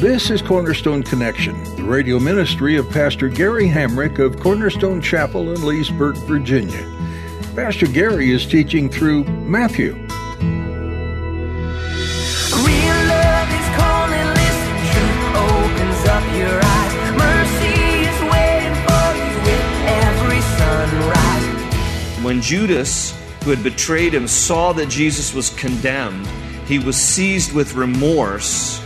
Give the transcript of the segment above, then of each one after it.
This is Cornerstone Connection, the radio ministry of Pastor Gary Hamrick of Cornerstone Chapel in Leesburg, Virginia. Pastor Gary is teaching through Matthew. Real love is calling, listen, truth opens up your eyes. Mercy is waiting for you with every sunrise. When Judas, who had betrayed him, saw that Jesus was condemned, he was seized with remorse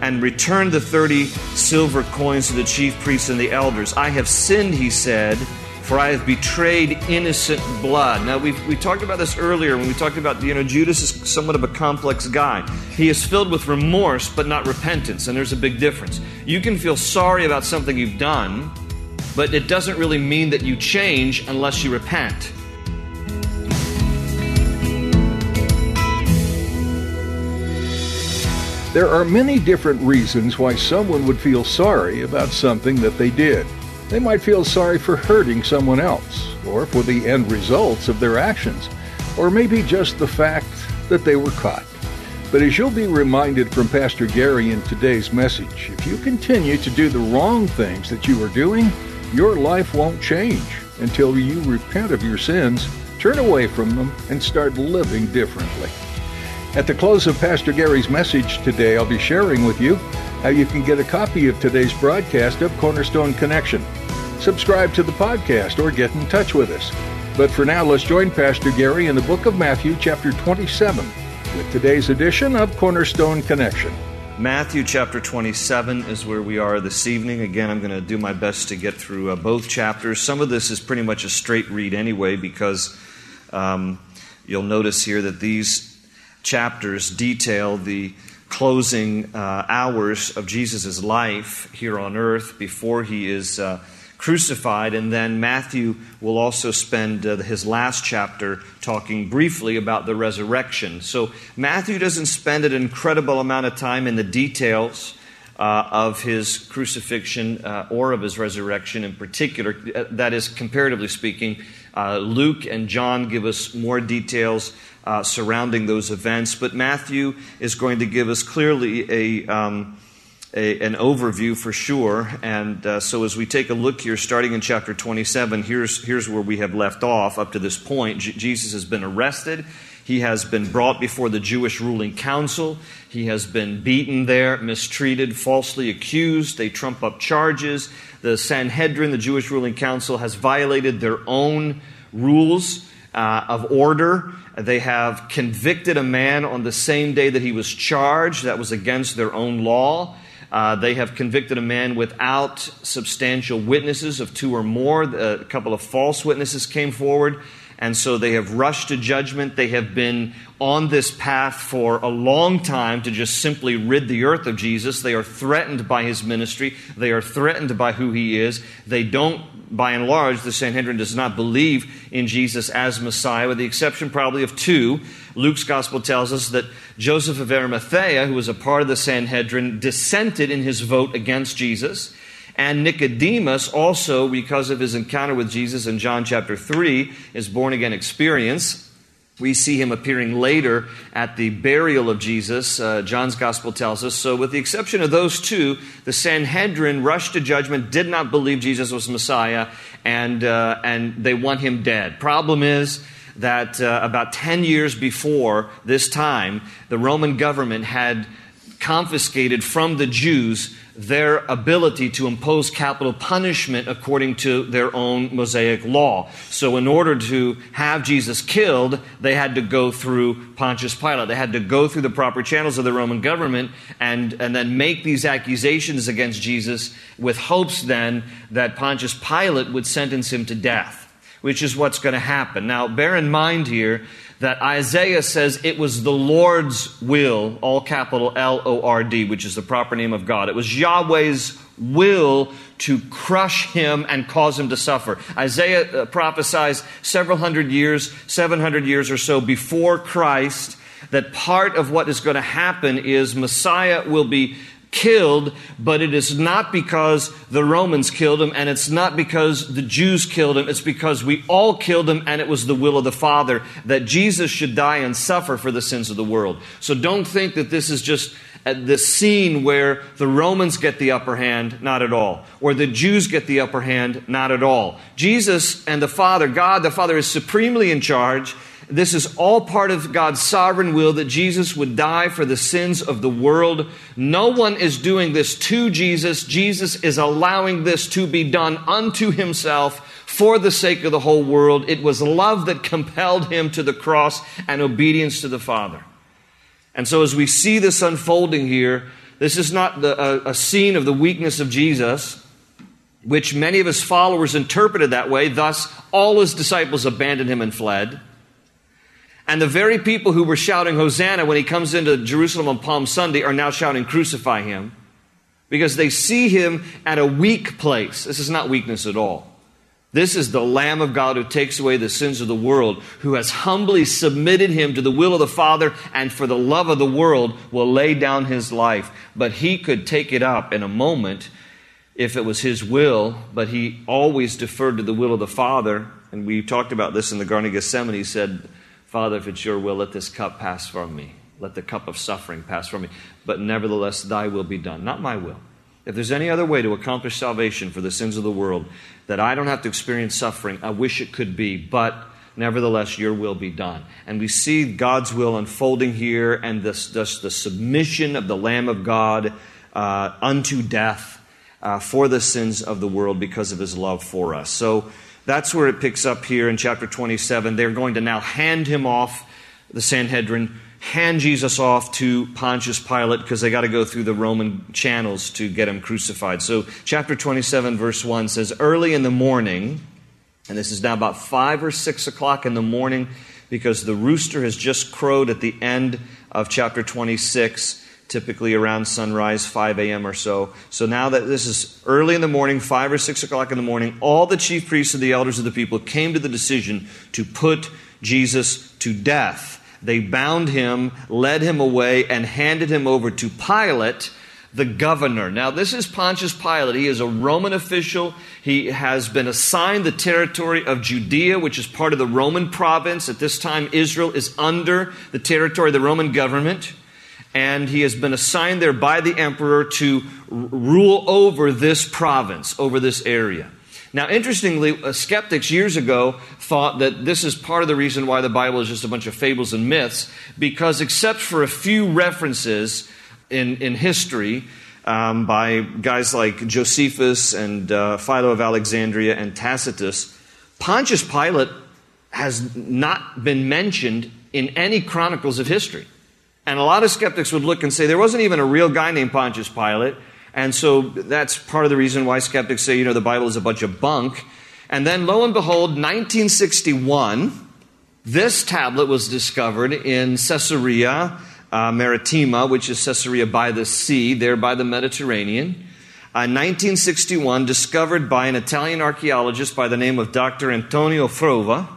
and returned the 30 silver coins to the chief priests and the elders. I have sinned, he said, for I have betrayed innocent blood. Now, we we talked about this earlier when we talked about, you know, Judas is somewhat of a complex guy. He is filled with remorse, but not repentance, and there's a big difference. You can feel sorry about something you've done, but it doesn't really mean that you change unless you repent. There are many different reasons why someone would feel sorry about something that they did. They might feel sorry for hurting someone else, or for the end results of their actions, or maybe just the fact that they were caught. But as you'll be reminded from Pastor Gary in today's message, if you continue to do the wrong things that you are doing, your life won't change until you repent of your sins, turn away from them, and start living differently. At the close of Pastor Gary's message today, I'll be sharing with you how you can get a copy of today's broadcast of Cornerstone Connection. Subscribe to the podcast or get in touch with us. But for now, let's join Pastor Gary in the book of Matthew, chapter 27, with today's edition of Cornerstone Connection. Matthew chapter 27 is where we are this evening. Again, I'm going to do my best to get through uh, both chapters. Some of this is pretty much a straight read anyway, because um, you'll notice here that these chapters detail the closing uh, hours of Jesus' life here on earth before he is uh, crucified. And then Matthew will also spend uh, his last chapter talking briefly about the resurrection. So Matthew doesn't spend an incredible amount of time in the details. Uh, of his crucifixion uh, or of his resurrection in particular. That is, comparatively speaking, uh, Luke and John give us more details uh, surrounding those events, but Matthew is going to give us clearly a, um, a an overview for sure. And uh, so, as we take a look here, starting in chapter 27, here's, here's where we have left off up to this point. J- Jesus has been arrested. He has been brought before the Jewish ruling council. He has been beaten there, mistreated, falsely accused. They trump up charges. The Sanhedrin, the Jewish ruling council, has violated their own rules uh, of order. They have convicted a man on the same day that he was charged. That was against their own law. Uh, they have convicted a man without substantial witnesses of two or more. A couple of false witnesses came forward. And so they have rushed to judgment. They have been on this path for a long time to just simply rid the earth of Jesus. They are threatened by his ministry. They are threatened by who he is. They don't, by and large, the Sanhedrin does not believe in Jesus as Messiah, with the exception probably of two. Luke's gospel tells us that Joseph of Arimathea, who was a part of the Sanhedrin, dissented in his vote against Jesus. And Nicodemus, also because of his encounter with Jesus in John chapter 3, his born again experience, we see him appearing later at the burial of Jesus, uh, John's gospel tells us. So, with the exception of those two, the Sanhedrin rushed to judgment, did not believe Jesus was Messiah, and, uh, and they want him dead. Problem is, that uh, about 10 years before this time, the Roman government had confiscated from the Jews their ability to impose capital punishment according to their own Mosaic law. So, in order to have Jesus killed, they had to go through Pontius Pilate. They had to go through the proper channels of the Roman government and, and then make these accusations against Jesus with hopes then that Pontius Pilate would sentence him to death which is what's going to happen. Now, bear in mind here that Isaiah says it was the Lord's will, all capital L O R D, which is the proper name of God. It was Yahweh's will to crush him and cause him to suffer. Isaiah uh, prophesies several hundred years, 700 years or so before Christ, that part of what is going to happen is Messiah will be killed, but it is not because the Romans killed him and it's not because the Jews killed him. It's because we all killed him and it was the will of the Father that Jesus should die and suffer for the sins of the world. So don't think that this is just uh, the scene where the Romans get the upper hand, not at all. Or the Jews get the upper hand, not at all. Jesus and the Father, God the Father, is supremely in charge. This is all part of God's sovereign will that Jesus would die for the sins of the world. No one is doing this to Jesus. Jesus is allowing this to be done unto himself for the sake of the whole world. It was love that compelled him to the cross and obedience to the Father. And so, as we see this unfolding here, this is not the, a, a scene of the weakness of Jesus, which many of his followers interpreted that way. Thus, all his disciples abandoned him and fled. And the very people who were shouting Hosanna when he comes into Jerusalem on Palm Sunday are now shouting, Crucify him. Because they see him at a weak place. This is not weakness at all. This is the Lamb of God who takes away the sins of the world, who has humbly submitted him to the will of the Father and for the love of the world will lay down his life. But he could take it up in a moment if it was his will, but he always deferred to the will of the Father. And we talked about this in the Garden of Gethsemane. He said, Father, if it's your will, let this cup pass from me. Let the cup of suffering pass from me. But nevertheless, thy will be done, not my will. If there's any other way to accomplish salvation for the sins of the world, that I don't have to experience suffering, I wish it could be, but nevertheless, your will be done. And we see God's will unfolding here and this, this the submission of the Lamb of God uh, unto death uh, for the sins of the world because of his love for us. So, that's where it picks up here in chapter 27. They're going to now hand him off, the Sanhedrin, hand Jesus off to Pontius Pilate because they got to go through the Roman channels to get him crucified. So, chapter 27, verse 1 says, Early in the morning, and this is now about 5 or 6 o'clock in the morning because the rooster has just crowed at the end of chapter 26 typically around sunrise, 5 a.m. or so. So now that this is early in the morning, 5 or 6 o'clock in the morning, all the chief priests and the elders of the people came to the decision to put Jesus to death. They bound him, led him away, and handed him over to Pilate, the governor. Now, this is Pontius Pilate. He is a Roman official. He has been assigned the territory of Judea, which is part of the Roman province. At this time, Israel is under the territory of the Roman government and he has been assigned there by the emperor to rule over this province, over this area. Now, interestingly, uh, skeptics years ago thought that this is part of the reason why the Bible is just a bunch of fables and myths, because except for a few references in, in history um, by guys like Josephus and uh, Philo of Alexandria and Tacitus, Pontius Pilate has not been mentioned in any chronicles of history. And a lot of skeptics would look and say there wasn't even a real guy named Pontius Pilate. And so that's part of the reason why skeptics say, you know, the Bible is a bunch of bunk. And then lo and behold, 1961, this tablet was discovered in Caesarea uh, Maritima, which is Caesarea by the sea, there by the Mediterranean. Uh, 1961, discovered by an Italian archaeologist by the name of Dr. Antonio Frova.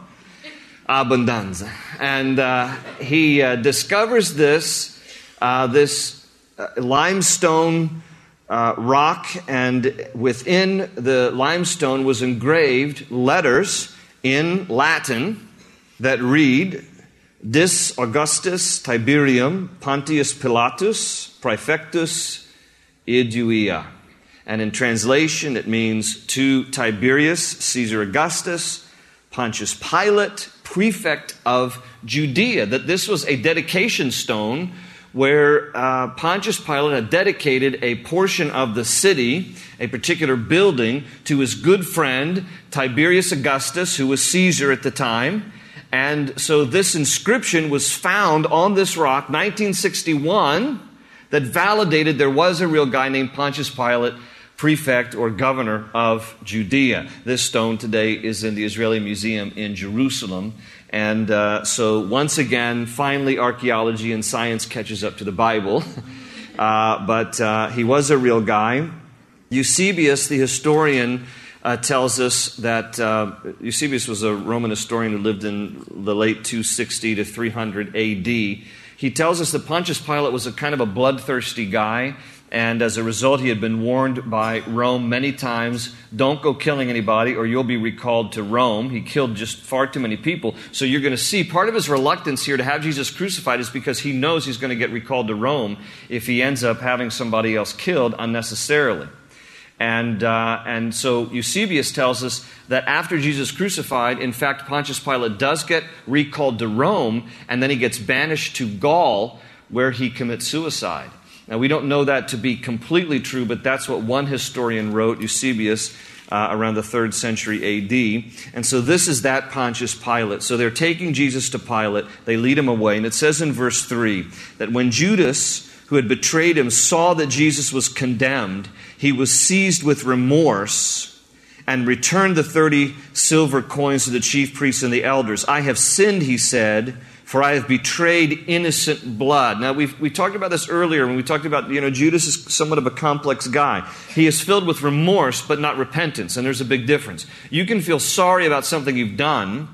Abbondanza. And uh, he uh, discovers this, uh, this uh, limestone uh, rock, and within the limestone was engraved letters in Latin that read, Dis Augustus Tiberium Pontius Pilatus Praefectus Iduea. And in translation, it means to Tiberius Caesar Augustus, Pontius Pilate, prefect of Judea, that this was a dedication stone where uh, Pontius Pilate had dedicated a portion of the city, a particular building, to his good friend Tiberius Augustus, who was Caesar at the time. And so this inscription was found on this rock, 1961, that validated there was a real guy named Pontius Pilate prefect or governor of Judea. This stone today is in the Israeli Museum in Jerusalem. And uh, so, once again, finally, archaeology and science catches up to the Bible. Uh, but uh, he was a real guy. Eusebius, the historian, uh, tells us that uh, Eusebius was a Roman historian who lived in the late 260 to 300 AD. He tells us that Pontius Pilate was a kind of a bloodthirsty guy and as a result, he had been warned by Rome many times don't go killing anybody or you'll be recalled to Rome. He killed just far too many people. So you're going to see part of his reluctance here to have Jesus crucified is because he knows he's going to get recalled to Rome if he ends up having somebody else killed unnecessarily. And, uh, and so Eusebius tells us that after Jesus crucified, in fact, Pontius Pilate does get recalled to Rome, and then he gets banished to Gaul, where he commits suicide. Now, we don't know that to be completely true, but that's what one historian wrote, Eusebius, uh, around the third century AD. And so this is that Pontius Pilate. So they're taking Jesus to Pilate, they lead him away. And it says in verse 3 that when Judas, who had betrayed him, saw that Jesus was condemned, he was seized with remorse and returned the 30 silver coins to the chief priests and the elders. I have sinned, he said for I have betrayed innocent blood. Now, we've, we talked about this earlier when we talked about, you know, Judas is somewhat of a complex guy. He is filled with remorse, but not repentance, and there's a big difference. You can feel sorry about something you've done,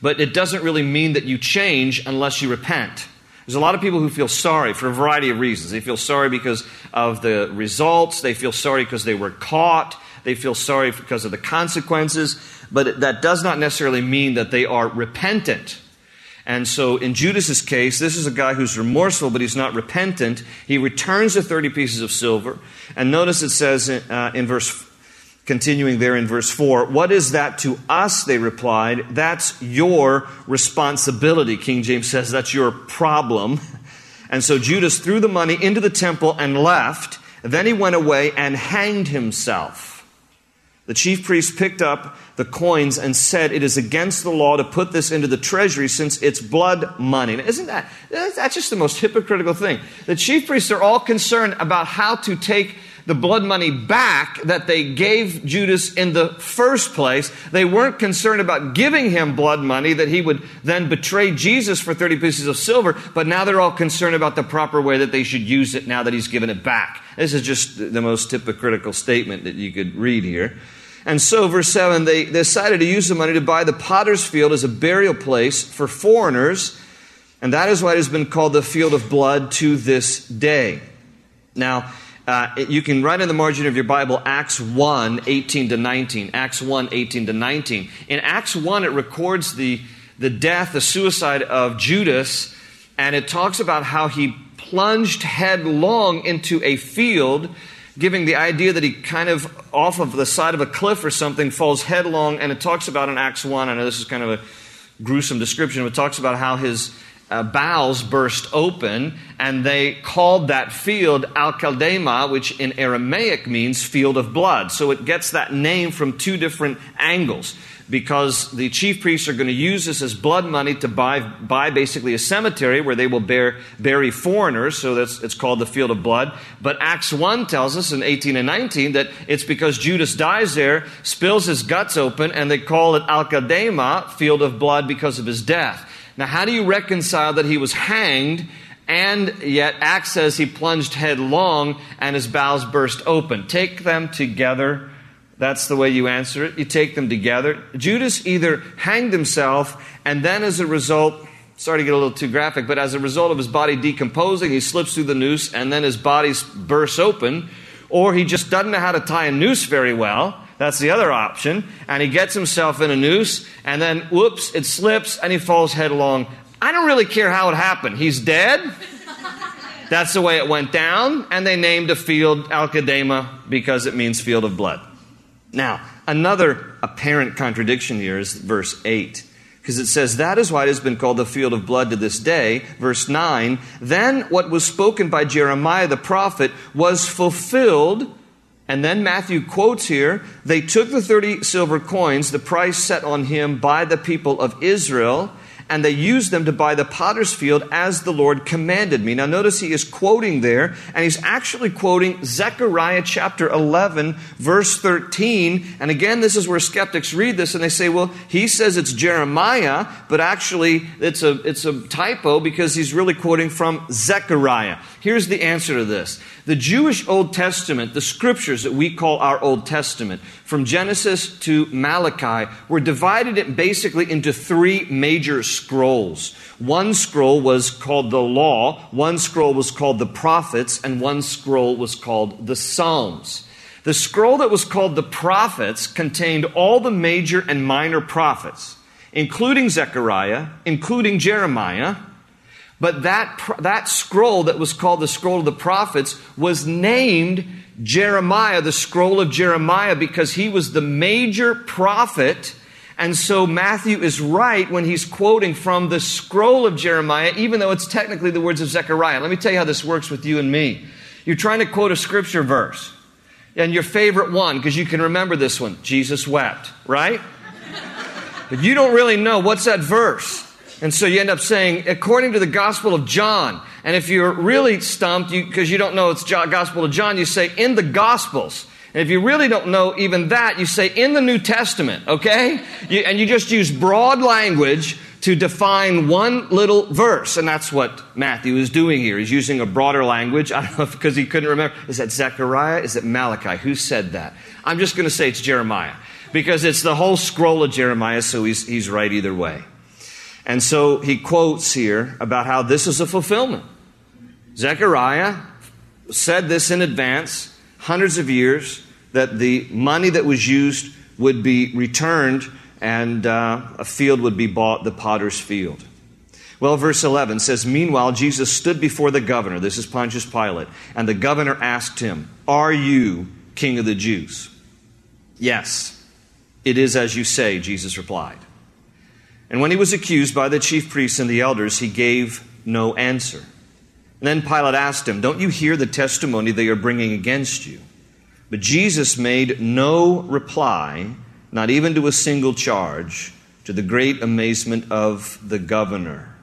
but it doesn't really mean that you change unless you repent. There's a lot of people who feel sorry for a variety of reasons. They feel sorry because of the results, they feel sorry because they were caught, they feel sorry because of the consequences, but that does not necessarily mean that they are repentant. And so in Judas's case, this is a guy who's remorseful, but he's not repentant. He returns the 30 pieces of silver. And notice it says uh, in verse, continuing there in verse 4, What is that to us? They replied. That's your responsibility. King James says that's your problem. And so Judas threw the money into the temple and left. Then he went away and hanged himself. The chief priest picked up the coins and said, It is against the law to put this into the treasury since it's blood money. Now, isn't that that's just the most hypocritical thing? The chief priests are all concerned about how to take the blood money back that they gave Judas in the first place. They weren't concerned about giving him blood money that he would then betray Jesus for 30 pieces of silver, but now they're all concerned about the proper way that they should use it now that he's given it back. This is just the most hypocritical statement that you could read here. And so, verse 7, they they decided to use the money to buy the potter's field as a burial place for foreigners, and that is why it has been called the field of blood to this day. Now, uh, you can write in the margin of your Bible Acts 1 18 to 19. Acts 1 18 to 19. In Acts 1, it records the, the death, the suicide of Judas, and it talks about how he plunged headlong into a field giving the idea that he kind of off of the side of a cliff or something falls headlong. And it talks about in Acts 1, I know this is kind of a gruesome description, but it talks about how his uh, bowels burst open, and they called that field Akeldama, which in Aramaic means field of blood. So it gets that name from two different angles because the chief priests are going to use this as blood money to buy, buy basically a cemetery where they will bear, bury foreigners. So that's, it's called the field of blood. But Acts 1 tells us in 18 and 19 that it's because Judas dies there, spills his guts open, and they call it Al field of blood, because of his death. Now, how do you reconcile that he was hanged and yet Acts says he plunged headlong and his bowels burst open? Take them together that's the way you answer it. You take them together. Judas either hanged himself, and then as a result, sorry to get a little too graphic, but as a result of his body decomposing, he slips through the noose, and then his body bursts open, or he just doesn't know how to tie a noose very well. That's the other option. And he gets himself in a noose, and then, whoops, it slips, and he falls headlong. I don't really care how it happened. He's dead. That's the way it went down, and they named a field Al because it means field of blood. Now, another apparent contradiction here is verse 8, because it says, That is why it has been called the field of blood to this day. Verse 9, Then what was spoken by Jeremiah the prophet was fulfilled. And then Matthew quotes here, They took the 30 silver coins, the price set on him by the people of Israel, and they used them to buy the potter's field as the Lord commanded me. Now, notice he is quoting there, and he's actually quoting Zechariah chapter 11, verse 13. And again, this is where skeptics read this and they say, well, he says it's Jeremiah, but actually it's a, it's a typo because he's really quoting from Zechariah. Here's the answer to this the Jewish Old Testament, the scriptures that we call our Old Testament, from Genesis to Malachi, were divided basically into three major scrolls. One scroll was called the Law, one scroll was called the Prophets, and one scroll was called the Psalms. The scroll that was called the Prophets contained all the major and minor prophets, including Zechariah, including Jeremiah, but that, that scroll that was called the scroll of the prophets was named Jeremiah, the scroll of Jeremiah, because he was the major prophet. And so Matthew is right when he's quoting from the scroll of Jeremiah, even though it's technically the words of Zechariah. Let me tell you how this works with you and me. You're trying to quote a scripture verse, and your favorite one, because you can remember this one Jesus wept, right? But you don't really know what's that verse. And so you end up saying, according to the Gospel of John. And if you're really stumped because you, you, don't know it's Gospel of John, you say, in the Gospels. And if you really don't know even that, you say, in the New Testament, okay? You, and you just use broad language to define one little verse. And that's what Matthew is doing here. He's using a broader language. I don't know because he couldn't remember. Is that Zechariah? Is it Malachi? Who said that? I'm just going to say it's Jeremiah because it's the whole scroll of Jeremiah, so he's, he's right either way. And so he quotes here about how this is a fulfillment. Zechariah said this in advance, hundreds of years, that the money that was used would be returned and uh, a field would be bought, the potter's field. Well, verse 11 says, Meanwhile, Jesus stood before the governor. This is Pontius Pilate. And the governor asked him, Are you king of the Jews? Yes, it is as you say, Jesus replied. And when he was accused by the chief priests and the elders, he gave no answer. And then Pilate asked him, Don't you hear the testimony they are bringing against you? But Jesus made no reply, not even to a single charge, to the great amazement of the governor.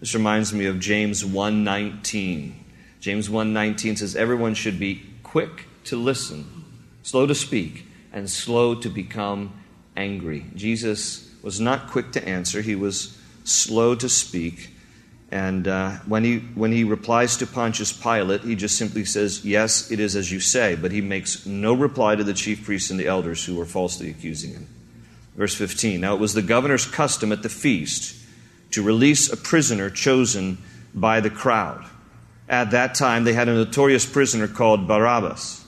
This reminds me of James 1:19. James 1:19 says everyone should be quick to listen, slow to speak, and slow to become angry. Jesus was not quick to answer, he was slow to speak. And uh, when, he, when he replies to Pontius Pilate, he just simply says, Yes, it is as you say, but he makes no reply to the chief priests and the elders who were falsely accusing him. Verse 15 Now it was the governor's custom at the feast to release a prisoner chosen by the crowd. At that time, they had a notorious prisoner called Barabbas.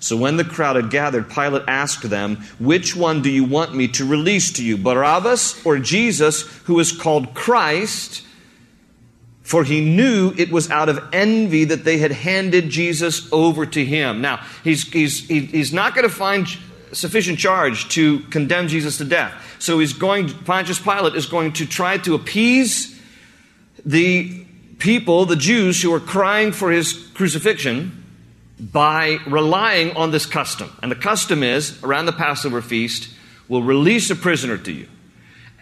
So when the crowd had gathered, Pilate asked them, Which one do you want me to release to you, Barabbas or Jesus, who is called Christ? For he knew it was out of envy that they had handed Jesus over to him. Now, he's, he's, he's not going to find sufficient charge to condemn Jesus to death. So he's going, Pontius Pilate is going to try to appease the people, the Jews, who are crying for his crucifixion by relying on this custom. And the custom is around the Passover feast, we'll release a prisoner to you.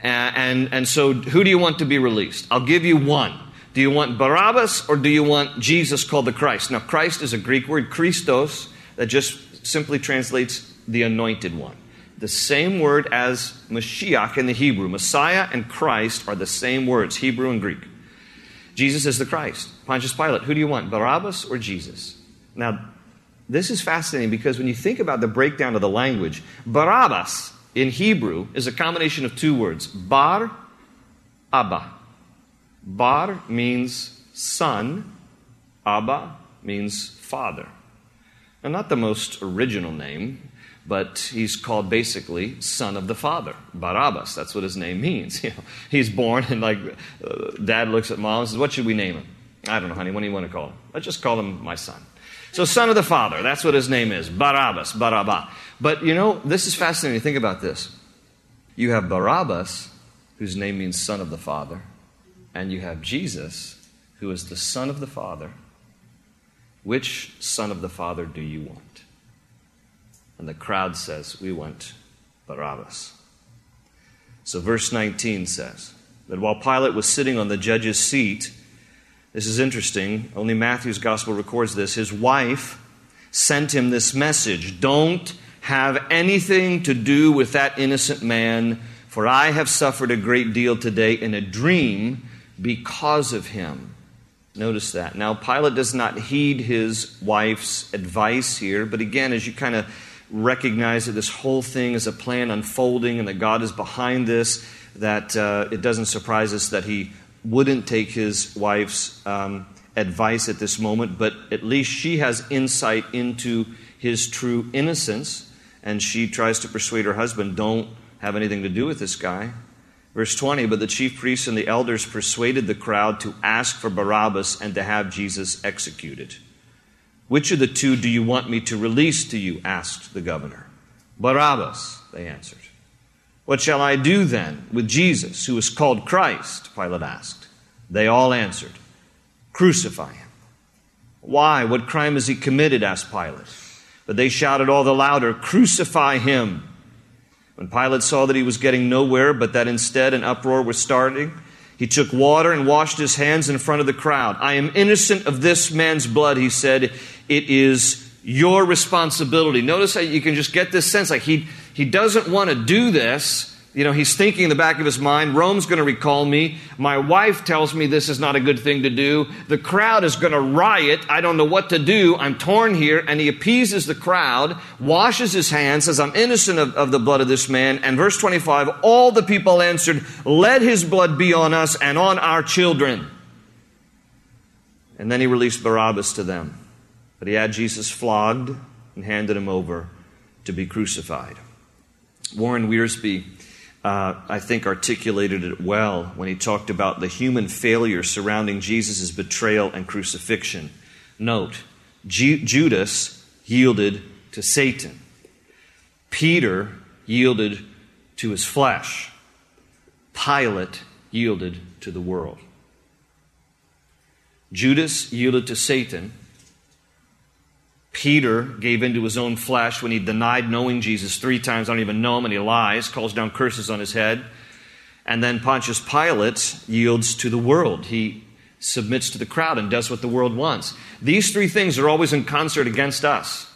And, and, and, so, who do you want to be released? I'll give you one. Do you want Barabbas or do you want Jesus called the Christ? Now, Christ is a Greek word, Christos, that just simply translates the anointed one. The same word as Mashiach in the Hebrew. Messiah and Christ are the same words, Hebrew and Greek. Jesus is the Christ. Pontius Pilate, who do you want, Barabbas or Jesus? Now, this is fascinating because when you think about the breakdown of the language, Barabbas in Hebrew is a combination of two words bar, abba. Bar means son, abba means father. And not the most original name, but he's called basically son of the father, Barabbas. That's what his name means. You know, he's born, and like uh, dad looks at mom and says, "What should we name him?" I don't know, honey. What do you want to call him? Let's just call him my son. So, son of the Father, that's what his name is Barabbas, Barabba. But you know, this is fascinating. Think about this. You have Barabbas, whose name means son of the Father, and you have Jesus, who is the son of the Father. Which son of the Father do you want? And the crowd says, We want Barabbas. So, verse 19 says, that while Pilate was sitting on the judge's seat, this is interesting, only Matthew's gospel records this, his wife sent him this message Don't have anything to do with that innocent man, for I have suffered a great deal today in a dream because of him. Notice that. Now, Pilate does not heed his wife's advice here, but again, as you kind of recognize that this whole thing is a plan unfolding and that God is behind this, that uh, it doesn't surprise us that he wouldn't take his wife's um, advice at this moment, but at least she has insight into his true innocence, and she tries to persuade her husband, don't have anything to do with this guy. Verse 20, but the chief priests and the elders persuaded the crowd to ask for Barabbas and to have Jesus executed. Which of the two do you want me to release to you? asked the governor. Barabbas, they answered. What shall I do then with Jesus, who is called Christ? Pilate asked. They all answered, Crucify him. Why? What crime has he committed? asked Pilate. But they shouted all the louder, Crucify him. When Pilate saw that he was getting nowhere, but that instead an uproar was starting, he took water and washed his hands in front of the crowd. I am innocent of this man's blood, he said. It is your responsibility. Notice how you can just get this sense like he, he doesn't want to do this. You know, he's thinking in the back of his mind, Rome's going to recall me. My wife tells me this is not a good thing to do. The crowd is going to riot. I don't know what to do. I'm torn here. And he appeases the crowd, washes his hands, says, I'm innocent of, of the blood of this man. And verse 25, all the people answered, Let his blood be on us and on our children. And then he released Barabbas to them. But he had Jesus flogged and handed him over to be crucified. Warren Wiersbe uh, I think, articulated it well when he talked about the human failure surrounding Jesus' betrayal and crucifixion. Note, Ju- Judas yielded to Satan, Peter yielded to his flesh, Pilate yielded to the world. Judas yielded to Satan, Peter gave into his own flesh when he denied knowing Jesus three times. I don't even know him, and he lies, calls down curses on his head. And then Pontius Pilate yields to the world. He submits to the crowd and does what the world wants. These three things are always in concert against us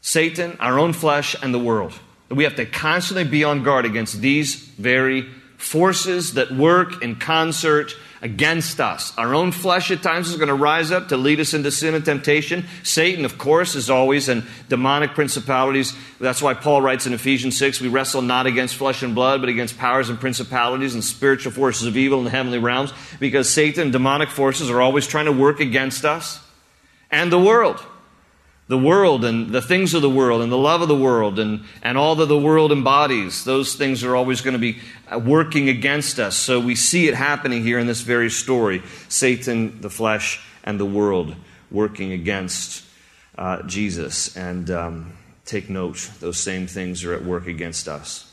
Satan, our own flesh, and the world. We have to constantly be on guard against these very forces that work in concert against us. Our own flesh at times is going to rise up to lead us into sin and temptation. Satan, of course, is always and demonic principalities. That's why Paul writes in Ephesians 6 we wrestle not against flesh and blood, but against powers and principalities and spiritual forces of evil in the heavenly realms, because Satan and demonic forces are always trying to work against us and the world the world and the things of the world and the love of the world and, and all that the world embodies, those things are always going to be working against us. So we see it happening here in this very story Satan, the flesh, and the world working against uh, Jesus. And um, take note, those same things are at work against us.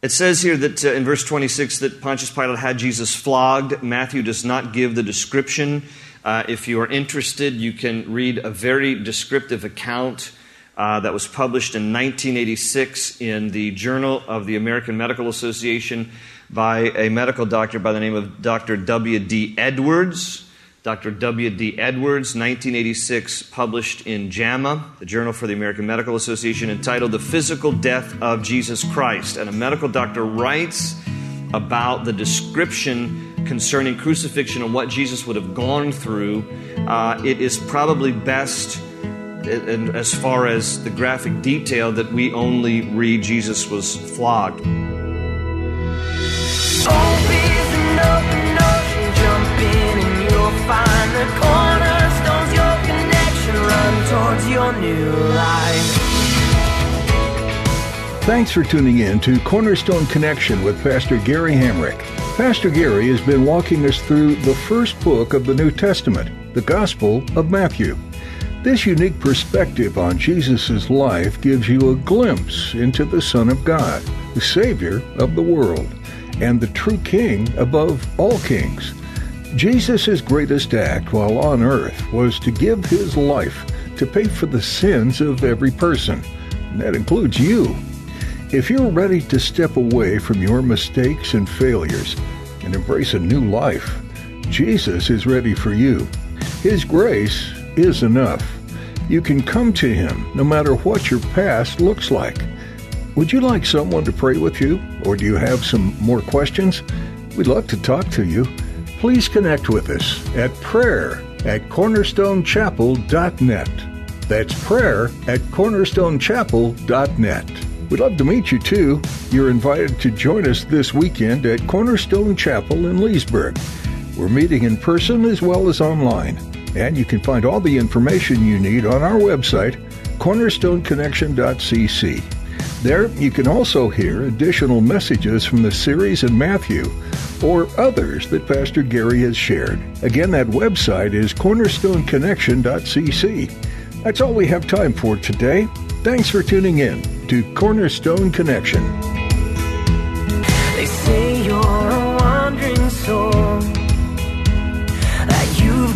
It says here that uh, in verse 26 that Pontius Pilate had Jesus flogged. Matthew does not give the description uh, if you are interested, you can read a very descriptive account uh, that was published in 1986 in the Journal of the American Medical Association by a medical doctor by the name of Dr. W.D. Edwards. Dr. W.D. Edwards, 1986, published in JAMA, the Journal for the American Medical Association, entitled The Physical Death of Jesus Christ. And a medical doctor writes about the description concerning crucifixion and what Jesus would have gone through, uh, it is probably best, in, as far as the graphic detail, that we only read Jesus was flogged. Thanks for tuning in to Cornerstone Connection with Pastor Gary Hamrick. Pastor Gary has been walking us through the first book of the New Testament, the Gospel of Matthew. This unique perspective on Jesus' life gives you a glimpse into the Son of God, the Savior of the world, and the true King above all kings. Jesus' greatest act while on earth was to give his life to pay for the sins of every person. That includes you. If you're ready to step away from your mistakes and failures, and embrace a new life. Jesus is ready for you. His grace is enough. You can come to Him no matter what your past looks like. Would you like someone to pray with you, or do you have some more questions? We'd love to talk to you. Please connect with us at prayer at cornerstonechapel.net. That's prayer at cornerstonechapel.net. We'd love to meet you too. You're invited to join us this weekend at Cornerstone Chapel in Leesburg. We're meeting in person as well as online, and you can find all the information you need on our website, cornerstoneconnection.cc. There, you can also hear additional messages from the series in Matthew or others that Pastor Gary has shared. Again, that website is cornerstoneconnection.cc. That's all we have time for today. Thanks for tuning in to Cornerstone Connection.